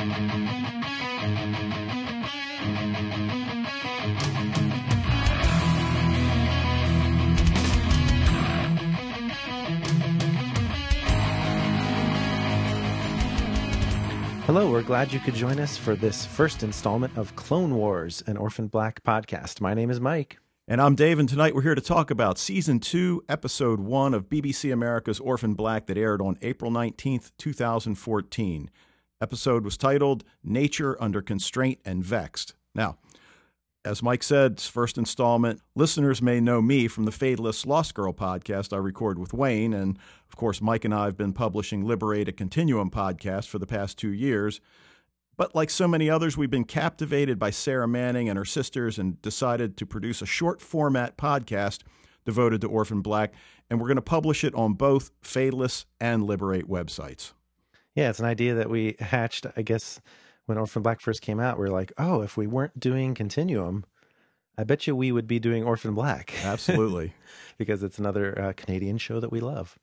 Hello, we're glad you could join us for this first installment of Clone Wars, an Orphan Black podcast. My name is Mike. And I'm Dave, and tonight we're here to talk about Season 2, Episode 1 of BBC America's Orphan Black that aired on April 19th, 2014. Episode was titled Nature Under Constraint and Vexed. Now, as Mike said, first installment, listeners may know me from the Fadeless Lost Girl podcast I record with Wayne. And of course, Mike and I have been publishing Liber8 a Continuum podcast for the past two years. But like so many others, we've been captivated by Sarah Manning and her sisters and decided to produce a short format podcast devoted to Orphan Black. And we're going to publish it on both Fadeless and Liber8 websites. Yeah, it's an idea that we hatched, I guess, when Orphan Black first came out, we are like, oh, if we weren't doing Continuum, I bet you we would be doing Orphan Black. Absolutely. because it's another uh, Canadian show that we love.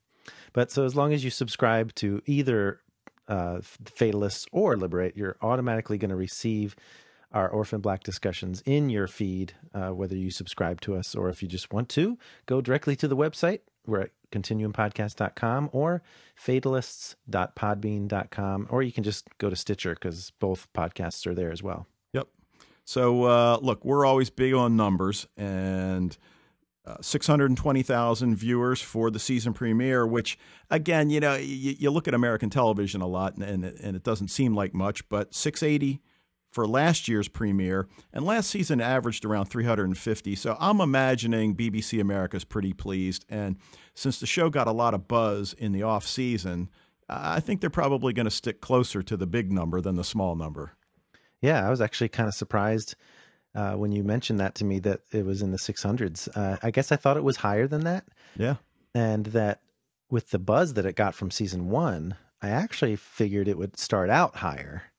But so as long as you subscribe to either uh, Fatalists or Liber8, you're automatically going to receive our Orphan Black discussions in your feed, uh, whether you subscribe to us or if you just want to, go directly to the website. We're at continuumpodcast.com or fatalists.podbean.com, or you can just go to Stitcher because both podcasts are there as well. Yep. So, uh, look, we're always big on numbers and. Uh, 620,000 viewers for the season premiere, which, again, you know, you, you look at American television a lot and, and, and it doesn't seem like much, but 680 for last year's premiere, and last season averaged around 350. So I'm imagining BBC America is pretty pleased. And since the show got a lot of buzz in the off season, I think they're probably going to stick closer to the big number than the small number. Yeah, I was actually kind of surprised uh, when you mentioned that to me that it was in the 600s. Uh, I guess I thought it was higher than that. Yeah. And that with the buzz that it got from season one, I actually figured it would start out higher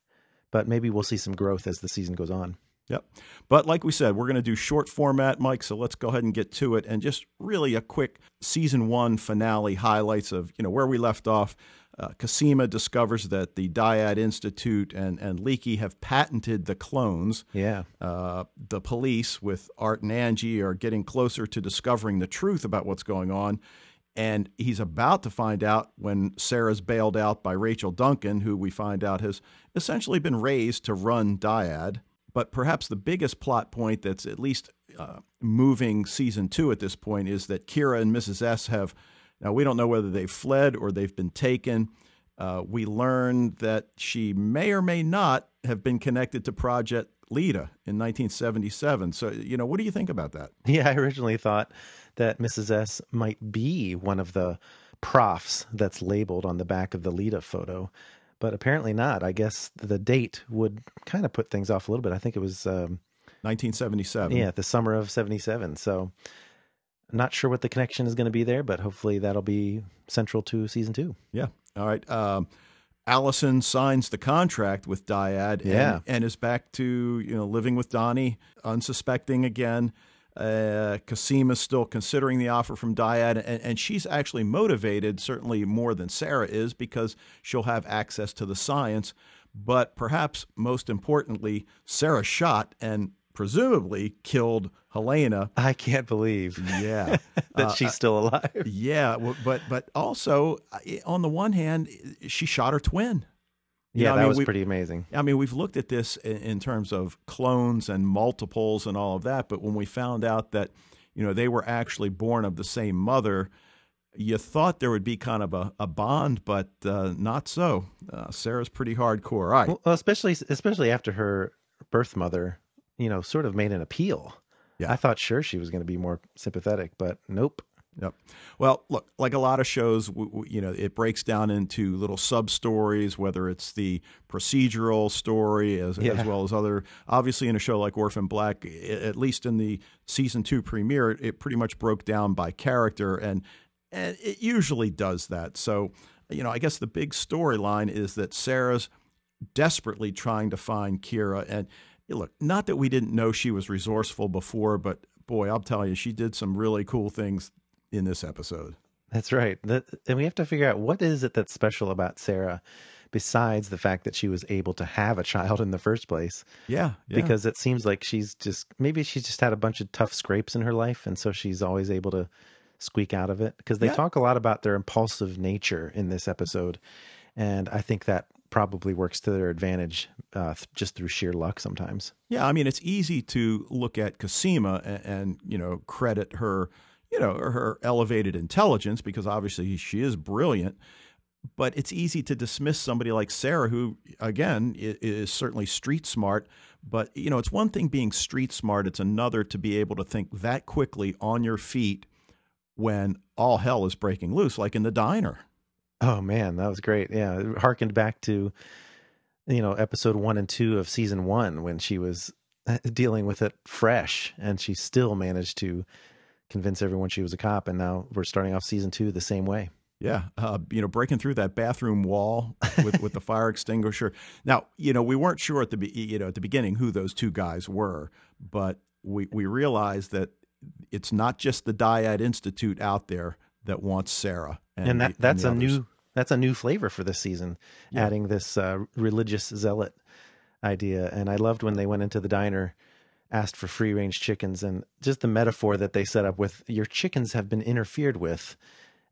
but maybe we'll see some growth as the season goes on. Yep. But like we said, we're going to do short format, Mike. So let's go ahead and get to it. And just really a quick season one finale highlights of you know where we left off. Uh, Cosima discovers that the Dyad Institute and, and Leekie have patented the clones. Yeah. Uh, the police, with Art and Angie, are getting closer to discovering the truth about what's going on. And he's about to find out when Sarah's bailed out by Rachel Duncan, who we find out has essentially been raised to run Dyad. But perhaps the biggest plot point that's at least uh, moving season two at this point is that Kira and Mrs. S have now we don't know whether they've fled or they've been taken. Uh, we learn that she may or may not have been connected to Project Leda in 1977. So, you know, what do you think about that? Yeah, I originally thought that Mrs. S might be one of the profs that's labeled on the back of the Leda photo, but apparently not. I guess the date would kind of put things off a little bit. I think it was um, 1977. Yeah, the summer of 77. So not sure what the connection is going to be there, but hopefully that'll be central to season two. Yeah. All right. Um, Alison signs the contract with Dyad yeah. and, and, is back to you know living with Donnie, unsuspecting again. Uh, Cosima is still considering the offer from Dyad, and, and, she's actually motivated, certainly more than Sarah is, because she'll have access to the science. But perhaps most importantly, Sarah shot and presumably killed Helena. I can't believe, yeah, that uh, she's still alive. Yeah, but but also uh, on the one hand, she shot her twin. You yeah, know, that I mean, was pretty amazing. I mean, we've looked at this in, in, terms of clones and multiples and all of that, but when we found out that, you know, they were actually born of the same mother, you thought there would be kind of a, a bond, but uh, not so. Uh, Sarah's pretty hardcore, right? Well, especially especially after her birth mother, you know, sort of made an appeal. Yeah. I thought sure she was going to be more sympathetic, but nope. Yep. Well, look, like a lot of shows, you know, it breaks down into little sub stories, whether it's the procedural story as, yeah. as well as other. Obviously, in a show like Orphan Black, at least in the season two premiere, it pretty much broke down by character, and and it usually does that. So, you know, I guess the big storyline is that Sarah's desperately trying to find Kira, and look, not that we didn't know she was resourceful before, but boy, I'll tell you, she did some really cool things in this episode. That's right. That, and we have to figure out what is it that's special about Sarah besides the fact that she was able to have a child in the first place. Yeah, yeah. Because it seems like she's just maybe she's just had a bunch of tough scrapes in her life, and so she's always able to squeak out of it. Because they Yeah. talk a lot about their impulsive nature in this episode, and I think that probably works to their advantage uh, just through sheer luck sometimes. Yeah, I mean, it's easy to look at Cosima and, and you know credit her, you know, her elevated intelligence because obviously she is brilliant. But it's easy to dismiss somebody like Sarah, who again i- is certainly street smart. But you know, it's one thing being street smart; it's another to be able to think that quickly on your feet when all hell is breaking loose, like in the diner. Oh man, that was great. Yeah, it harkened back to you know episode one and two of season one when she was uh, dealing with it fresh, and she still managed to convince everyone she was a cop. And now we're starting off season two the same way. Yeah, uh, you know, breaking through that bathroom wall with, with the fire extinguisher. Now, you know, we weren't sure at the be- you know at the beginning who those two guys were, but we we realized that it's not just the Dyad Institute out there that wants Sarah, And, that the- that's the a others. new that's a new flavor for this season, Yeah. adding this uh, religious zealot idea. And I loved when they went into the diner. Asked for free range chickens and just the metaphor that they set up with your chickens have been interfered with.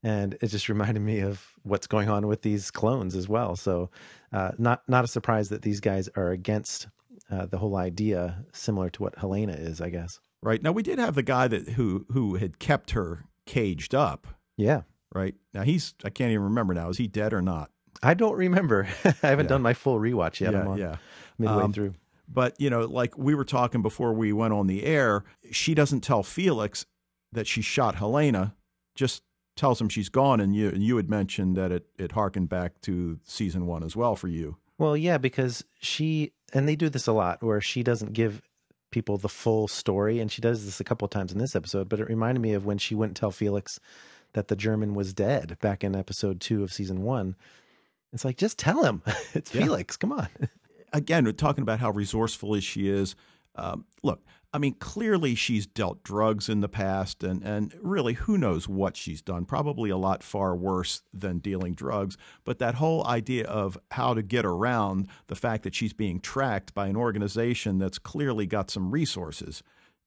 and it just reminded me of what's going on with these clones as well. So, uh, not not a surprise that these guys are against uh, the whole idea, similar to what Helena is, I guess. right now. We did have the guy that who who had kept her caged up. Yeah, Right now, he's I can't even remember now. Is he dead or not? I don't remember. I haven't Yeah. done my full rewatch yet. Yeah, yeah. midway Um, through. But, you know, like we were talking before we went on the air, she doesn't tell Felix that she shot Helena, just tells him she's gone. And you, and you had mentioned that it, it harkened back to season one as well for you. Well, yeah, because she and they do this a lot where she doesn't give people the full story, and she does this a couple of times in this episode. But it reminded me of when she wouldn't tell Felix that the German was dead back in episode two of season one. It's like just tell him it's Yeah. Felix. Come on. Again, we're talking about how resourceful she is. Um, look, I mean, clearly she's dealt drugs in the past, and, and really, who knows what she's done? Probably a lot far worse than dealing drugs. But that whole idea of how to get around the fact that she's being tracked by an organization that's clearly got some resources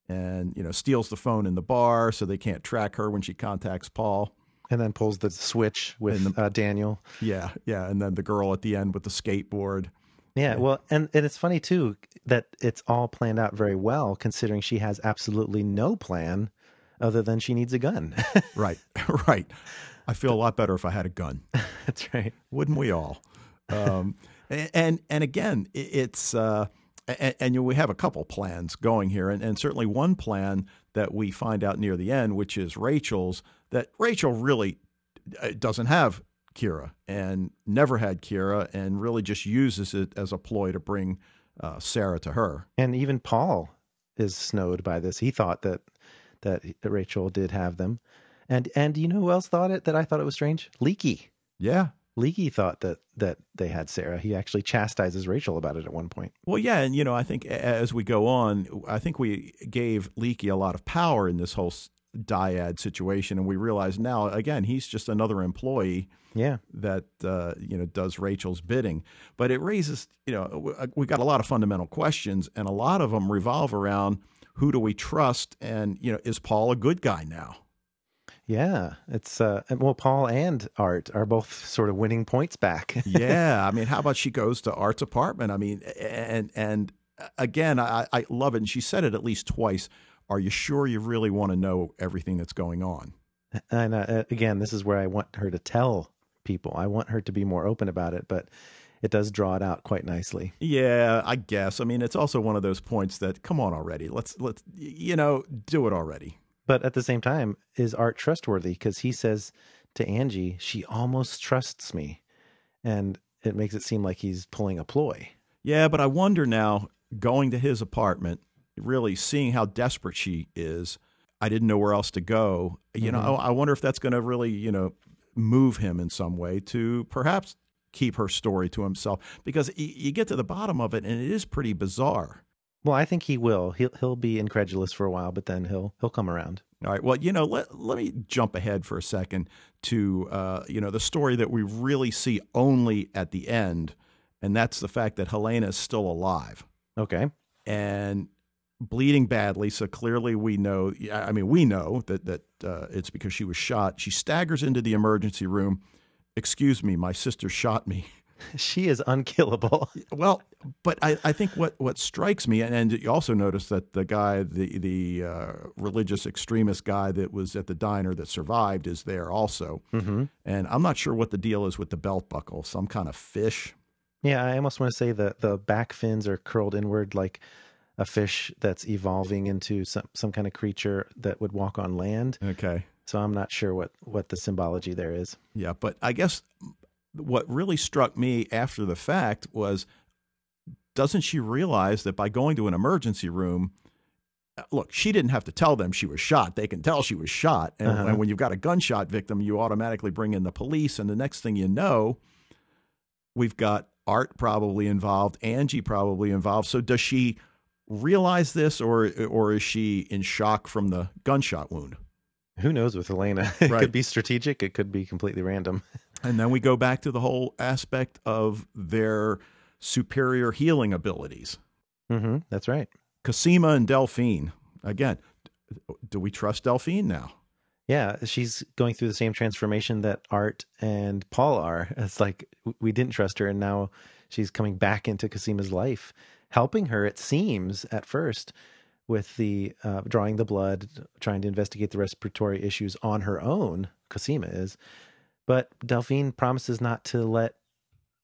and, you know, steals the phone in the bar so they can't track her when she contacts Paul. and then pulls the switch with the- uh, Daniel. Yeah, yeah. And then the girl at the end with the skateboard. Yeah, well, and, and it's funny too that it's all planned out very well, considering she has absolutely no plan other than she needs a gun. Right, right. I feel a lot better if I had a gun. That's right. wouldn't we all? Um, and and again, it's uh, and, and we have a couple plans going here, and, and certainly one plan that we find out near the end, which is Rachel's, that Rachel really uh, doesn't have Kira and never had Kira, and really just uses it as a ploy to bring uh, Sarah to her. And even Paul is snowed by this. He thought that that Rachel did have them, and and you know who else thought it? That I thought it was strange. Leekie. Yeah. Leekie thought that that they had Sarah. He actually chastises Rachel about it at one point. Well, yeah, and you know, I think as we go on, I think we gave Leekie a lot of power in this whole dyad situation, and we realize now, again, he's just another employee Yeah, that uh, you know does Rachel's bidding. But it raises, you know, uh, we got a lot of fundamental questions, and a lot of them revolve around who do we trust, and you know, is Paul a good guy now? yeah. It's uh, and, well, Paul and Art are both sort of winning points back. yeah, I mean, how about she goes to Art's apartment? I mean, and and uh, again, I, I love it, and she said it at least twice. Are you sure you really want to know everything that's going on? And uh, again, this is where I want her to tell people. I want her to be more open about it, but it does draw it out quite nicely. Yeah, I guess. I mean, it's also one of those points that come on already. Let's let's you know do it already. But at the same time, is Art trustworthy? Because he says to Angie, she almost trusts me. And it makes it seem like he's pulling a ploy. Yeah, but I wonder now, going to his apartment, really seeing how desperate she is. I didn't know where else to go. You know, I wonder if that's going to really, you know, move him in some way to perhaps keep her story to himself because you get to the bottom of it and it is pretty bizarre. Well, I think he will. He'll he'll be incredulous for a while, but then he'll he'll come around. All right. Well, you know, let, let me jump ahead for a second to, uh, you know, the story that we really see only at the end, and that's the fact that Helena is still alive. Okay. And bleeding badly. So clearly we know, I mean, we know that, that uh, it's because she was shot. She staggers into the emergency room. Excuse me, my sister shot me. She is unkillable. Well, but I, I think what, what strikes me, and, and you also notice that the guy, the the uh, religious extremist guy that was at the diner that survived, is there also. Mm-hmm. And I'm not sure what the deal is with the belt buckle. Some kind of fish. Yeah, I almost want to say that the back fins are curled inward like a fish that's evolving into some, some kind of creature that would walk on land. Okay. So I'm not sure what, what the symbology there is. Yeah, but I guess what really struck me after the fact was doesn't she realize that by going to an emergency room, uh, look, she didn't have to tell them she was shot. They can tell she was shot. And, Uh-huh. and when you've got a gunshot victim, you automatically bring in the police. And the next thing you know, we've got Art probably involved, Angie probably involved. So does she realize this or or is she in shock from the gunshot wound? Who knows with Helena? It Right. could be strategic. It could be completely random. And then we go back to the whole aspect of their superior healing abilities. Mm-hmm. That's right. Cosima and Delphine. Again, do we trust Delphine now? Yeah, she's going through the same transformation that Art and Paul are. It's like we didn't trust her, and now she's coming back into Cosima's life, helping her. It seems at first with the uh, drawing the blood, trying to investigate the respiratory issues on her own. Cosima is, but Delphine promises not to let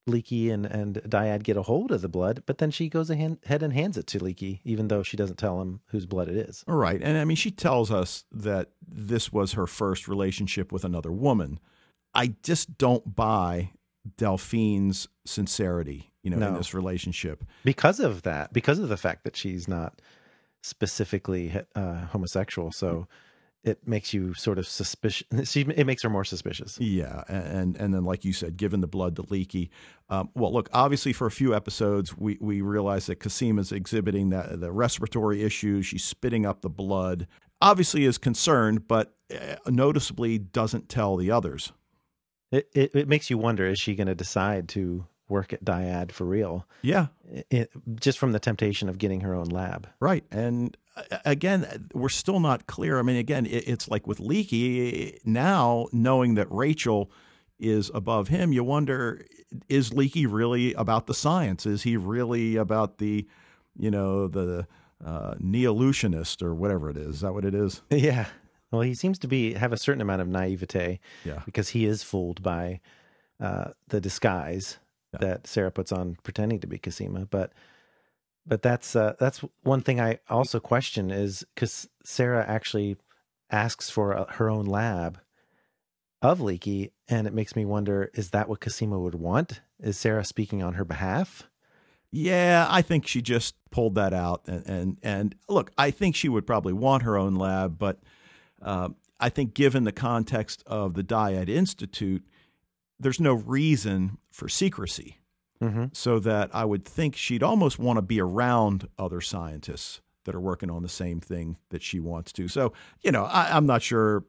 Leekie and and Dyad get a hold of the blood. But then she goes ahead and hands it to Leekie, even though she doesn't tell him whose blood it is. All right. And I mean, she tells us that this was her first relationship with another woman. I just don't buy Delphine's sincerity, you know, in this relationship. because of that, because of the fact that she's not specifically uh, homosexual. So it makes you sort of suspicious. She, it makes her more suspicious. Yeah, and and then like you said, given the blood the Leekie, um, well, look, obviously for a few episodes, we we realize that Cosima's exhibiting the the respiratory issues. She's spitting up the blood. Obviously, is concerned, but uh, noticeably doesn't tell the others. It, it, it makes you wonder: is she going to decide to work at Dyad for real? Yeah, It, just from the temptation of getting her own lab. right. And uh, again, we're still not clear. I mean, again, it, it's like with Leekie now, knowing that Rachel is above him, you wonder: is Leekie really about the science? Is he really about the, you know, the uh, neolutionist or whatever it is? Is that what it is? Yeah. Well, he seems to be have a certain amount of naivete Yeah. because he is fooled by uh, the disguise Yeah. that Sarah puts on pretending to be Cosima. But but that's uh, that's one thing I also question is because Sarah actually asks for a, her own lab of Leekie, and it makes me wonder: is that what Cosima would want? Is Sarah speaking on her behalf? Yeah, I think she just pulled that out. And and, and look, I think she would probably want her own lab, but uh, I think given the context of the Dyad Institute, there's no reason for secrecy. Mm-hmm. So that I would think she'd almost want to be around other scientists that are working on the same thing that she wants to. So, you know, I, I'm not sure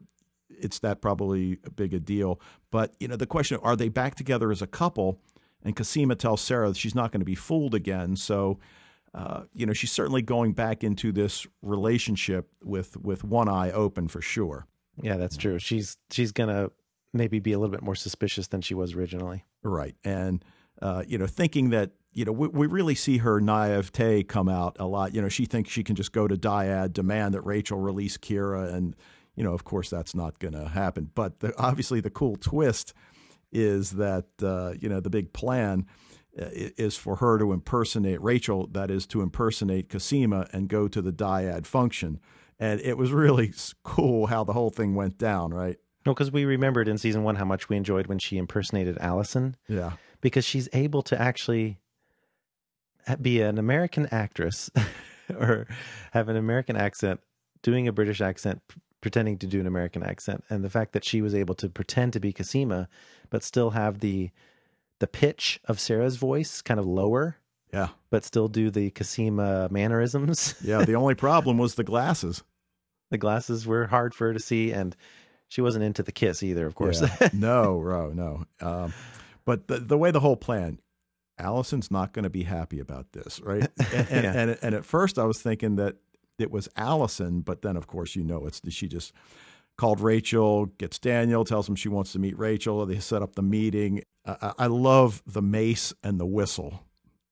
it's that probably a big a deal. But, you know, the question are they back together as a couple? And Cosima tells Sarah that she's not going to be fooled again. So, uh, you know, she's certainly going back into this relationship with with one eye open for sure. Yeah, that's true. She's she's gonna maybe be a little bit more suspicious than she was originally. Right. And, uh, you know, thinking that, you know, we, we really see her naivete come out a lot. You know, she thinks she can just go to Dyad, demand that Rachel release Kira. And, you know, of course, that's not going to happen. But the, obviously, the cool twist is that, uh, you know, the big plan uh, is for her to impersonate Rachel, that is, to impersonate Cosima and go to the Dyad function. And it was really cool how the whole thing went down, right? No, because we remembered in season one how much we enjoyed when she impersonated Alison, Yeah. because she's able to actually be an American actress or have an American accent, doing a British accent, pretending to do an American accent, and the fact that she was able to pretend to be Cosima, but still have the the pitch of Sarah's voice kind of lower, Yeah. but still do the Cosima mannerisms. Yeah. The only problem was the glasses. the glasses were hard for her to see, and she wasn't into the kiss either. Of course, Yeah. no, Ro, no. Um, but the the way the whole plan, Alison's not going to be happy about this, right? And and, Yeah. and and at first I was thinking that it was Allison, but then of course you know it's she just called Rachel, gets Daniel, tells him she wants to meet Rachel. They set up the meeting. I, love the mace and the whistle.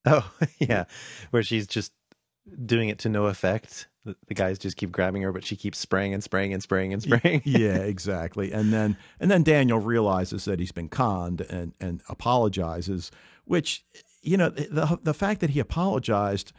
oh yeah, where she's just doing it to no effect. The, the guys just keep grabbing her, but she keeps spraying and spraying and spraying and spraying. yeah, exactly. And then and then Daniel realizes that he's been conned and and apologizes, which you know the the fact that he apologized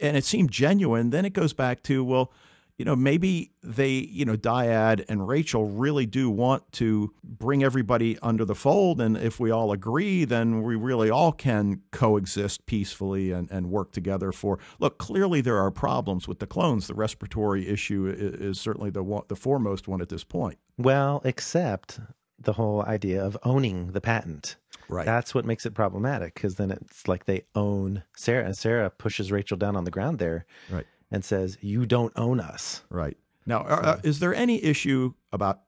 and it seemed genuine. Then it goes back to well, you know maybe they you know Dyad and Rachel really do want to bring everybody under the fold, and if we all agree, then we really all can coexist peacefully and and work together. For look, clearly there are problems with the clones. The respiratory issue i- is certainly the one, the foremost one at this point. Well, except the whole idea of owning the patent. Right. That's what makes it problematic because then it's like they own Sarah, and Sarah pushes Rachel down on the ground there Right. And says, "You don't own us." Right. Now, are, uh, is there any issue about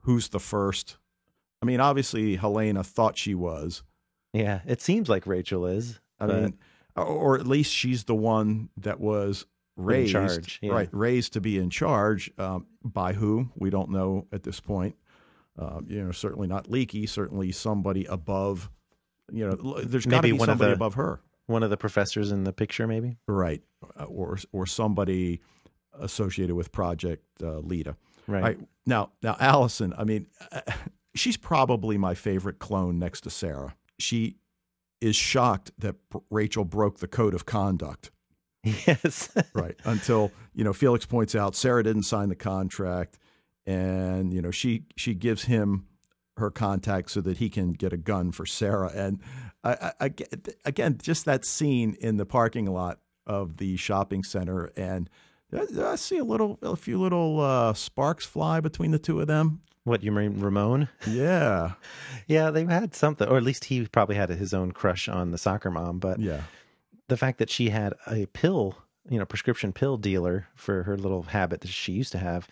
who's the first? I mean, obviously, Helena thought she was. Yeah, it seems like Rachel is. I mean, or- at least she's the one that was raised, charge, yeah. right? Raised to be in charge um, by who we don't know at this point. Um, you know, certainly not Leekie. Certainly somebody above. You know, there's got to be somebody the- above her, one of the professors in the picture, maybe. right? Uh, Or or somebody associated with Project uh, Leda. Right. Right. Now, now Alison, I mean, she's probably my favorite clone next to Sarah. She is shocked that Rachel broke the code of conduct. Yes. Right. Until, you know, Felix points out Sarah didn't sign the contract and, you know, she she gives him her contact so that he can get a gun for Sarah. And I, I, again, just that scene in the parking lot of the shopping center and I, I see a little, a few little uh, sparks fly between the two of them. what you mean, Ramon? Yeah, Yeah, they've had something, or at least he probably had his own crush on the soccer mom. But yeah, the fact that she had a pill, you know, prescription pill dealer for her little habit that she used to have,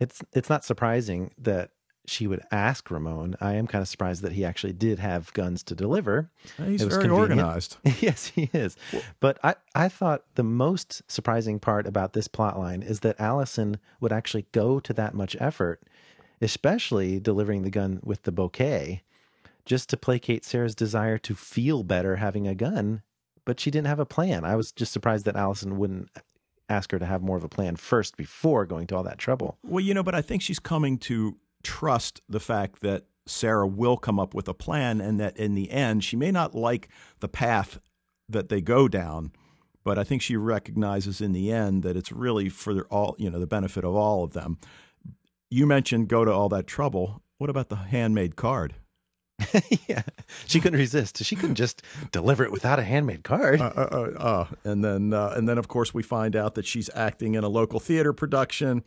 it's it's not surprising that she would ask Ramon. I am kind of surprised that he actually did have guns to deliver. Uh, he's very convenient. organized. yes, he is. But I, I thought the most surprising part about this plot line is that Alison would actually go to that much effort, especially delivering the gun with the bouquet, just to placate Sarah's desire to feel better having a gun. But she didn't have a plan. I was just surprised that Alison wouldn't ask her to have more of a plan first before going to all that trouble. Well, you know, but I think she's coming to trust the fact that Sarah will come up with a plan and that in the end, she may not like the path that they go down, but I think she recognizes in the end that it's really for all, you know, the benefit of all of them. You mentioned go to all that trouble. What about the handmade card? yeah, she couldn't resist. She couldn't just deliver it without a handmade card. uh, uh, uh, uh, and then uh, and then of course we find out that she's acting in a local theater production,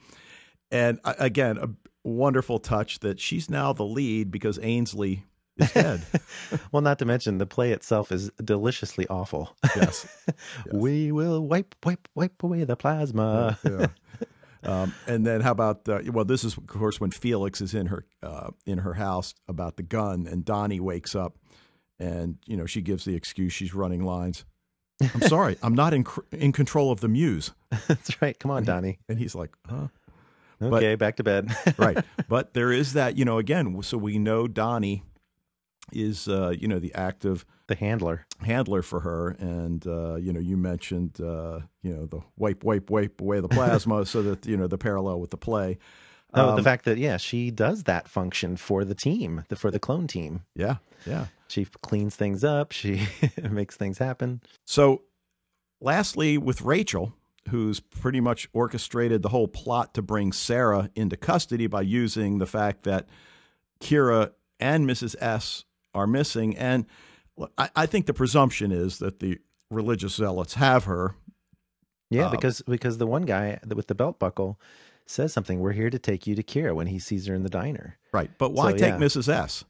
and uh, again a wonderful touch that she's now the lead because Aynsley is dead. Well, not to mention the play itself is deliciously awful. yes, We will wipe, wipe, wipe away the plasma. yeah. Um, and then how about uh, well this is of course when Felix is in her uh, in her house about the gun and Donnie wakes up and you know she gives the excuse she's running lines. I'm sorry, I'm not in cr- in control of the muse. That's right. Come on, Donnie. And he's like, huh? Okay, back to bed. right. But there is that, you know, again, so we know Donnie is, uh, you know, the active the handler. handler for her. And, uh, you know, you mentioned, uh, you know, the wipe, wipe, wipe away the plasma so that, you know, the parallel with the play. Oh, the Um, fact that yeah, she does that function for the team, the, for the clone team. Yeah. Yeah. She cleans things up. She makes things happen. So, lastly, with Rachel, who's pretty much orchestrated the whole plot to bring Sarah into custody by using the fact that Kira and Mrs. S are missing. And I, I think the presumption is that the religious zealots have her. Yeah, Um, because because the one guy with the belt buckle says something. We're here to take you to Kira when he sees her in the diner. Right. But why So, take yeah. Mrs. S?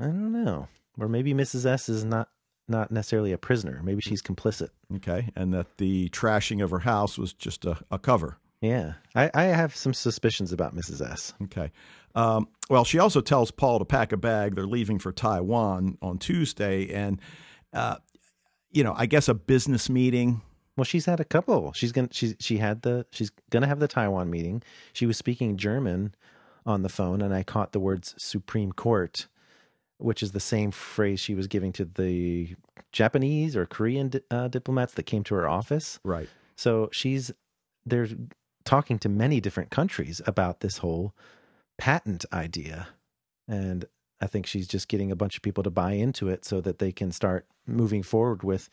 I don't know, or maybe Mrs. S is not not necessarily a prisoner. Maybe she's complicit. Okay. And that the trashing of her house was just a, a cover. Yeah, I, I have some suspicions about Mrs. S. Okay. Um, well, she also tells Paul to pack a bag. They're leaving for Taiwan on Tuesday, and uh, you know, I guess a business meeting. Well, she's had a couple. She's gonna she's she had the she's gonna have the Taiwan meeting. She was speaking German on the phone, and I caught the words Supreme Court, which is the same phrase she was giving to the Japanese or Korean uh, diplomats that came to her office. Right. So she's they're talking to many different countries about this whole patent idea, and I think she's just getting a bunch of people to buy into it so that they can start moving forward with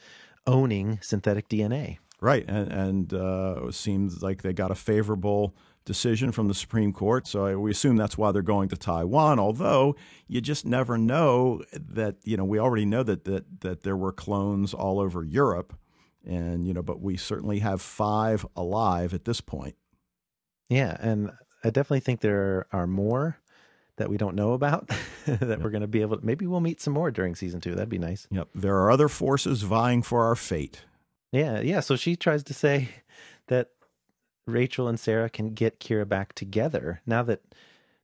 owning synthetic DNA. Right, and, and uh, it seems like they got a favorable decision from the Supreme Court. So we assume that's why they're going to Taiwan. Although you just never know that you know we already know that that that there were clones all over Europe, and you know, but we certainly have five alive at this point. Yeah, and I definitely think there are more that we don't know about that yep. we're going to be able to maybe we'll meet some more during season 2 that'd be nice yep there are other forces vying for our fate yeah yeah so she tries to say that Rachel and Sarah can get Kira back together now that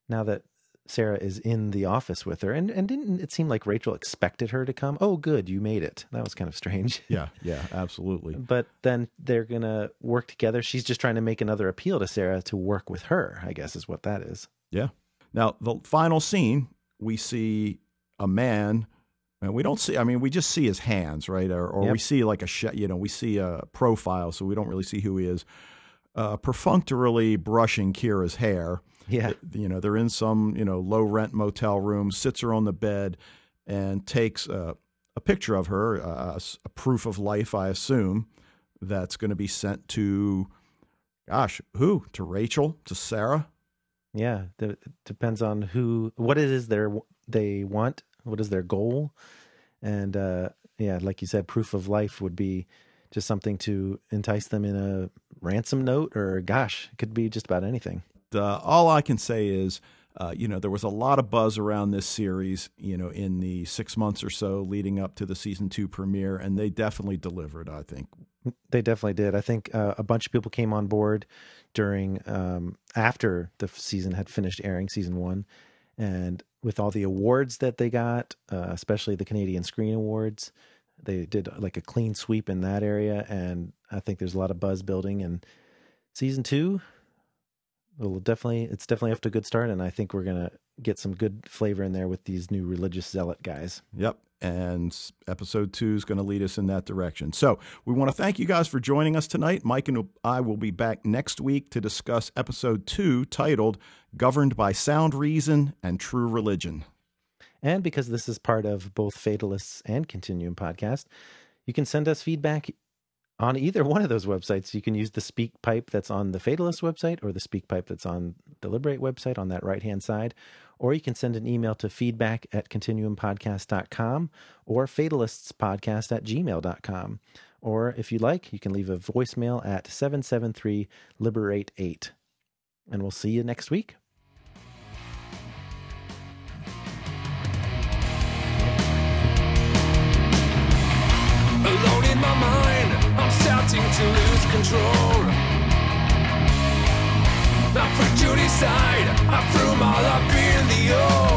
now that Sarah is in the office with her. And and didn't it seem like Rachel expected her to come? Oh good you made it. That was kind of strange. Yeah yeah absolutely. But then they're going to work together. She's just trying to make another appeal to Sarah to work with her I guess is what that is. Yeah. Now, the final scene, we see a man, and we don't see, I mean, we just see his hands, right? Or, or yep. we see like a, sh- you know, we see a profile, so we don't really see who he is, uh, perfunctorily brushing Kira's hair. Yeah. You know, they're in some, you know, low rent motel room, sits her on the bed, and takes a, a picture of her, uh, a proof of life, I assume, that's going to be sent to, gosh, who? To Rachel? To Sarah? Yeah, it depends on who, what it is they they want, what is their goal, and uh, yeah, like you said, proof of life would be just something to entice them in a ransom note, or gosh, it could be just about anything. Uh, all I can say is, uh, you know, there was a lot of buzz around this series, you know, in the six months or so leading up to the season two premiere, and they definitely delivered. I think they definitely did. I think uh, a bunch of people came on board during um, after the season had finished airing, season one, and with all the awards that they got, uh, especially the Canadian Screen Awards, they did uh, like a clean sweep in that area, and I think there's a lot of buzz building. And season two, will definitely it's definitely off to a good start, and I think we're gonna get some good flavor in there with these new religious zealot guys. Yep, and episode two is going to lead us in that direction. So we want to thank you guys for joining us tonight. Mike and I will be back next week to discuss episode two titled Governed by Sound Reason and True Religion. And because this is part of both Fatalists and Continuum podcast, you can send us feedback on either one of those websites. You can use the speak pipe that's on the Fatalist website or the speak pipe that's on the Liber8 website on that right hand side, or you can send an email to feedback at continuumpodcast.com or fatalistspodcast at gmail.com. Or if you like, you can leave a voicemail at 773 Liberate 8. And we'll see you next week. Alone in my mind, I'm starting to lose control. For Judy's side, I threw my life in the luck